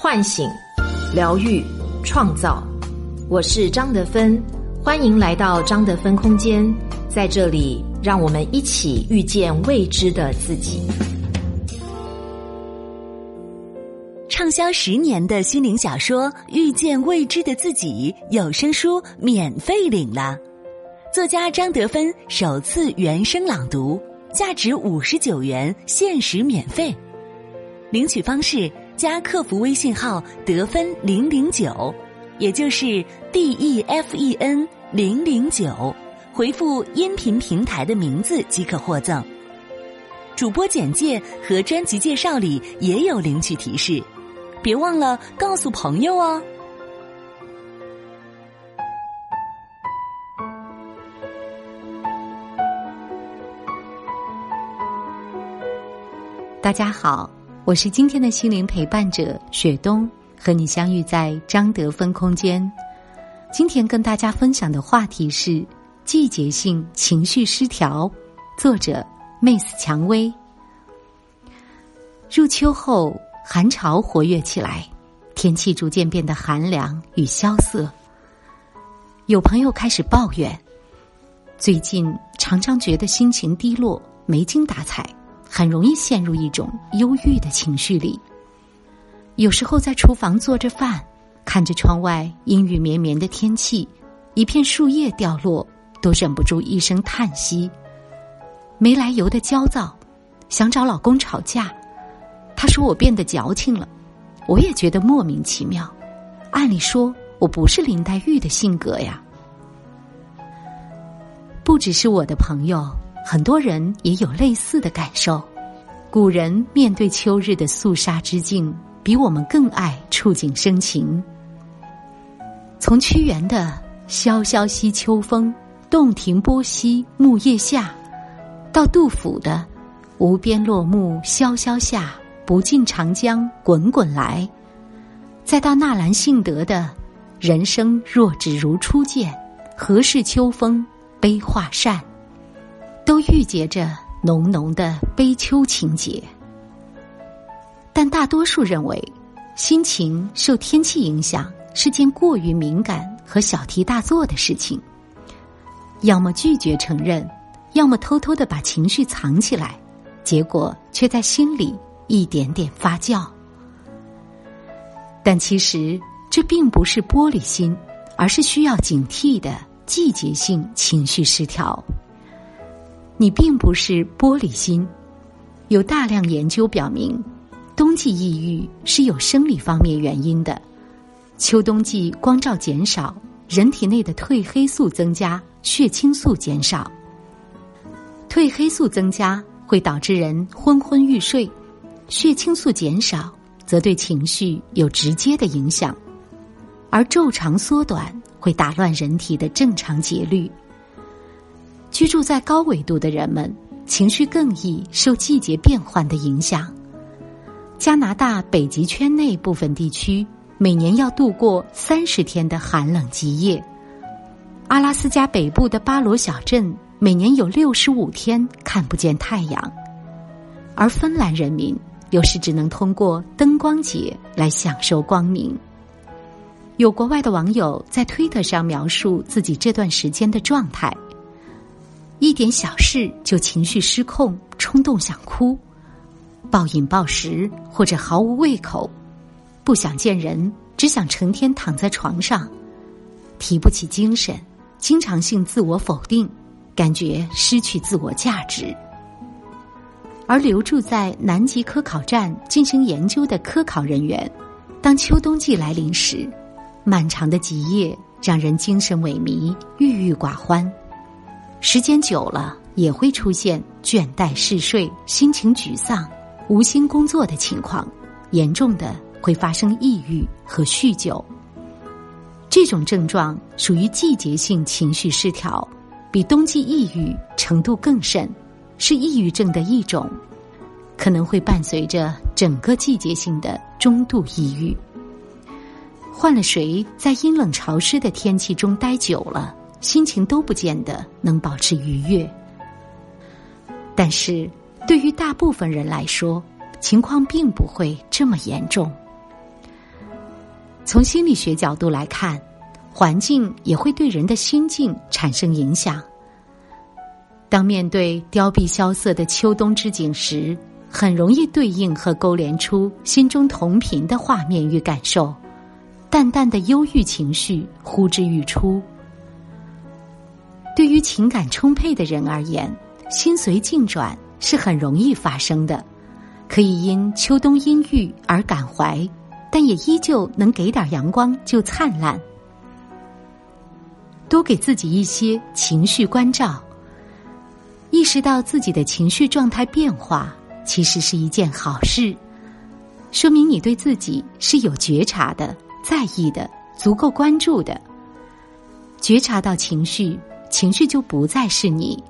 唤醒、疗愈、创造。我是张德芬，欢迎来到张德芬空间。在这里，让我们一起遇见未知的自己。畅销十年的心灵小说《遇见未知的自己》有声书免费领了，作家张德芬首次原声朗读，价值五十九元，限时免费。领取方式：加客服微信号“得分零零九”，也就是 D E F E N 零零九，回复音频平台的名字即可获赠。主播简介和专辑介绍里也有领取提示，别忘了告诉朋友哦。大家好。我是今天的心灵陪伴者雪冬，和你相遇在张德芬空间。今天跟大家分享的话题是季节性情绪失调，作者妹斯蔷薇。入秋后，寒潮活跃起来，天气逐渐变得寒凉与萧瑟。有朋友开始抱怨，最近常常觉得心情低落，没精打采。很容易陷入一种忧郁的情绪里。有时候在厨房做着饭，看着窗外阴雨绵绵的天气，一片树叶掉落，都忍不住一声叹息。没来由的焦躁，想找老公吵架。他说我变得矫情了，我也觉得莫名其妙。按理说我不是林黛玉的性格呀。不只是我的朋友。很多人也有类似的感受。古人面对秋日的肃杀之境，比我们更爱触景生情。从屈原的“萧萧兮秋风，洞庭波兮木叶下”，到杜甫的“无边落木萧萧下，不尽长江滚滚来”，再到纳兰性德的“人生若只如初见，何事秋风悲画扇”。都郁结着浓浓的悲秋情节，但大多数认为，心情受天气影响是件过于敏感和小题大做的事情。要么拒绝承认，要么偷偷的把情绪藏起来，结果却在心里一点点发酵。但其实这并不是玻璃心，而是需要警惕的季节性情绪失调。你并不是玻璃心，有大量研究表明，冬季抑郁是有生理方面原因的。秋冬季光照减少，人体内的褪黑素增加，血清素减少。褪黑素增加会导致人昏昏欲睡，血清素减少则对情绪有直接的影响，而昼长缩短会打乱人体的正常节律。居住在高纬度的人们，情绪更易受季节变换的影响。加拿大北极圈内部分地区每年要度过三十天的寒冷极夜，阿拉斯加北部的巴罗小镇每年有六十五天看不见太阳，而芬兰人民有时只能通过灯光节来享受光明。有国外的网友在推特上描述自己这段时间的状态。一点小事就情绪失控，冲动想哭，暴饮暴食或者毫无胃口，不想见人，只想成天躺在床上，提不起精神，经常性自我否定，感觉失去自我价值。而留住在南极科考站进行研究的科考人员，当秋冬季来临时，漫长的极夜让人精神萎靡、郁郁寡欢。时间久了，也会出现倦怠嗜睡、心情沮丧、无心工作的情况，严重的会发生抑郁和酗酒。这种症状属于季节性情绪失调，比冬季抑郁程度更甚，是抑郁症的一种，可能会伴随着整个季节性的中度抑郁。换了谁，在阴冷潮湿的天气中待久了？心情都不见得能保持愉悦，但是对于大部分人来说，情况并不会这么严重。从心理学角度来看，环境也会对人的心境产生影响。当面对凋敝萧瑟的秋冬之景时，很容易对应和勾连出心中同频的画面与感受，淡淡的忧郁情绪呼之欲出。对于情感充沛的人而言，心随境转是很容易发生的，可以因秋冬阴郁而感怀，但也依旧能给点阳光就灿烂。多给自己一些情绪关照，意识到自己的情绪状态变化。其实是一件好事，说明你对自己是有觉察的、在意的、足够关注的。觉察到情绪，情绪就不再是你。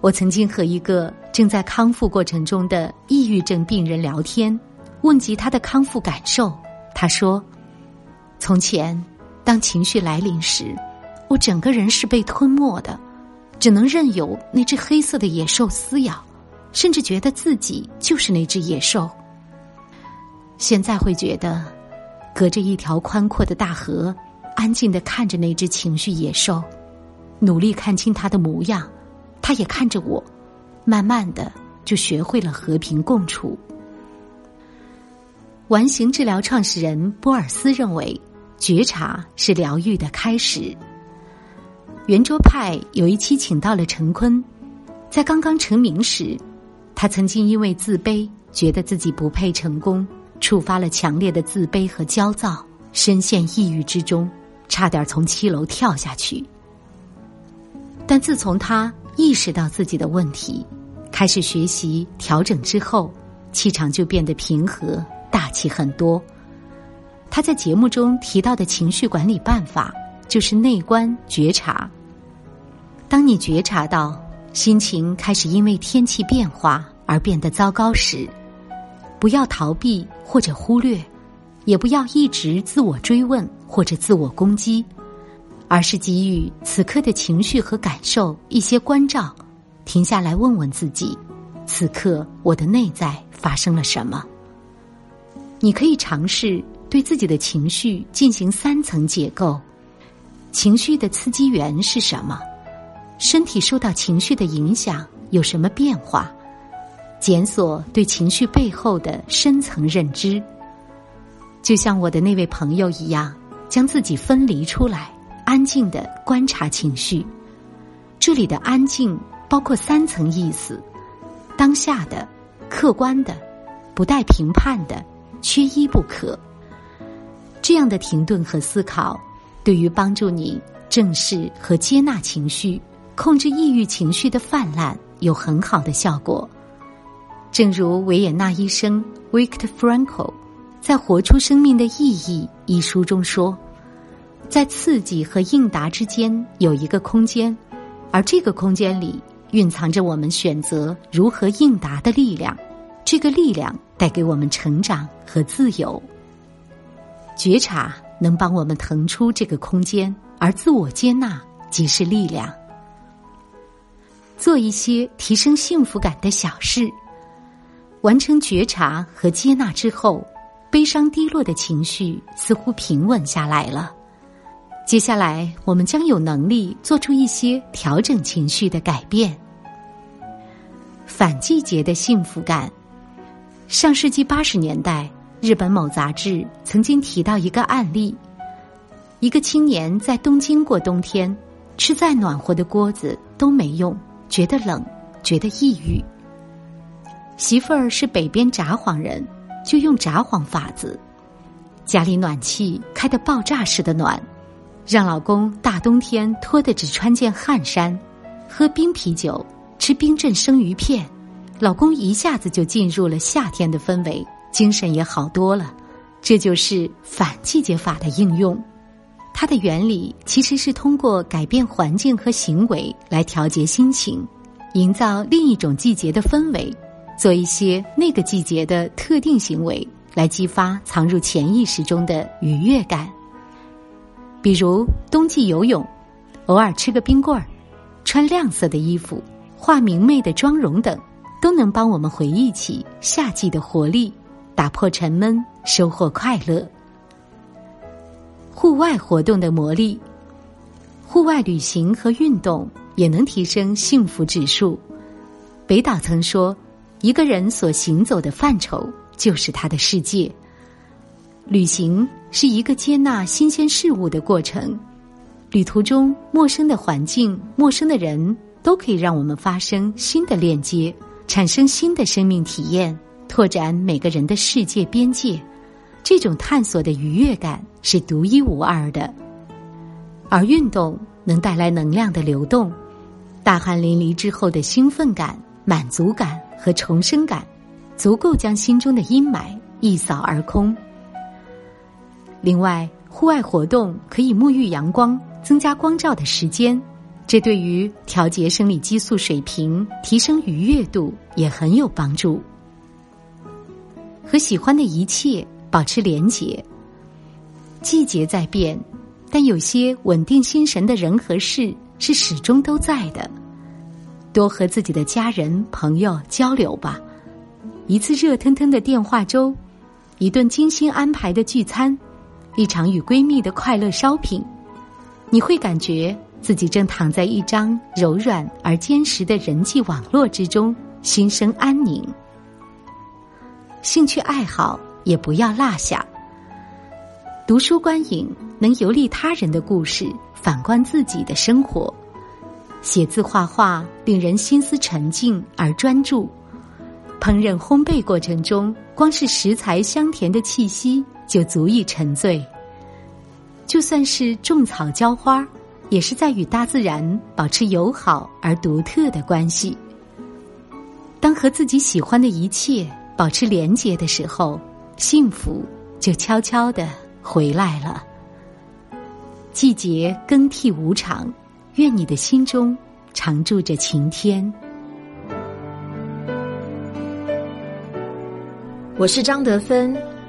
我曾经和一个正在康复过程中的抑郁症病人聊天，问及他的康复感受。他说：“从前，当情绪来临时，我整个人是被吞没的，只能任由那只黑色的野兽撕咬。”甚至觉得自己就是那只野兽。现在会觉得，隔着一条宽阔的大河，安静的看着那只情绪野兽，努力看清他的模样，他也看着我，慢慢的就学会了和平共处。完形治疗创始人波尔斯认为，觉察是疗愈的开始。圆桌派有一期请到了陈坤，在刚刚成名时。他曾经因为自卑，觉得自己不配成功，触发了强烈的自卑和焦躁，深陷抑郁之中，差点从七楼跳下去。但自从他意识到自己的问题，开始学习调整之后，气场就变得平和大气很多。他在节目中提到的情绪管理办法，就是内观觉察。当你觉察到。心情开始因为天气变化而变得糟糕时，不要逃避或者忽略，也不要一直自我追问或者自我攻击，而是给予此刻的情绪和感受一些关照，停下来问问自己：此刻我的内在发生了什么？你可以尝试对自己的情绪进行三层解构：情绪的刺激源是什么？身体受到情绪的影响有什么变化？检索对情绪背后的深层认知，就像我的那位朋友一样，将自己分离出来，安静的观察情绪。这里的安静包括三层意思：当下的、客观的、不带评判的，缺一不可。这样的停顿和思考，对于帮助你正视和接纳情绪。控制抑郁情绪的泛滥有很好的效果，正如维也纳医生 Viktor Frankl 在《活出生命的意义》一书中说，在刺激和应答之间有一个空间，而这个空间里蕴藏着我们选择如何应答的力量。这个力量带给我们成长和自由。觉察能帮我们腾出这个空间，而自我接纳即是力量。做一些提升幸福感的小事，完成觉察和接纳之后，悲伤低落的情绪似乎平稳下来了。接下来，我们将有能力做出一些调整情绪的改变。反季节的幸福感。上世纪八十年代，日本某杂志曾经提到一个案例：一个青年在东京过冬天，吃再暖和的锅子都没用。觉得冷，觉得抑郁。媳妇儿是北边札幌人，就用札幌法子，家里暖气开得爆炸似的暖，让老公大冬天脱得只穿件汗衫，喝冰啤酒，吃冰镇生鱼片，老公一下子就进入了夏天的氛围，精神也好多了。这就是反季节法的应用。它的原理其实是通过改变环境和行为来调节心情，营造另一种季节的氛围，做一些那个季节的特定行为来激发藏入潜意识中的愉悦感。比如冬季游泳，偶尔吃个冰棍儿，穿亮色的衣服，化明媚的妆容等，都能帮我们回忆起夏季的活力，打破沉闷，收获快乐。户外活动的魔力。户外旅行和运动也能提升幸福指数。北岛曾说：“一个人所行走的范畴就是他的世界。”旅行是一个接纳新鲜事物的过程。旅途中，陌生的环境、陌生的人都可以让我们发生新的链接，产生新的生命体验，拓展每个人的世界边界。这种探索的愉悦感是独一无二的。而运动能带来能量的流动，大汗淋漓之后的兴奋感、满足感和重生感，足够将心中的阴霾一扫而空。另外，户外活动可以沐浴阳光。增加光照的时间，这对于调节生理激素水平、提升愉悦度也很有帮助。和喜欢的一切保持连结。季节在变，但有些稳定心神的人和事是始终都在的。多和自己的家人、朋友交流吧。一次热腾腾的电话粥，一顿精心安排的聚餐，一场与闺蜜的快乐烧品。你会感觉自己正躺在一张柔软而坚实的人际网络之中，心生安宁。兴趣爱好也不要落下。读书观影能游历他人的故事，反观自己的生活；写字画画令人心思沉静而专注；烹饪烘焙过程中，光是食材香甜的气息就足以沉醉。就算是种草浇花，也是在与大自然保持友好而独特的关系。当和自己喜欢的一切保持连结的时候，幸福就悄悄的回来了。季节更替无常，愿你的心中常住着晴天。我是张德芬，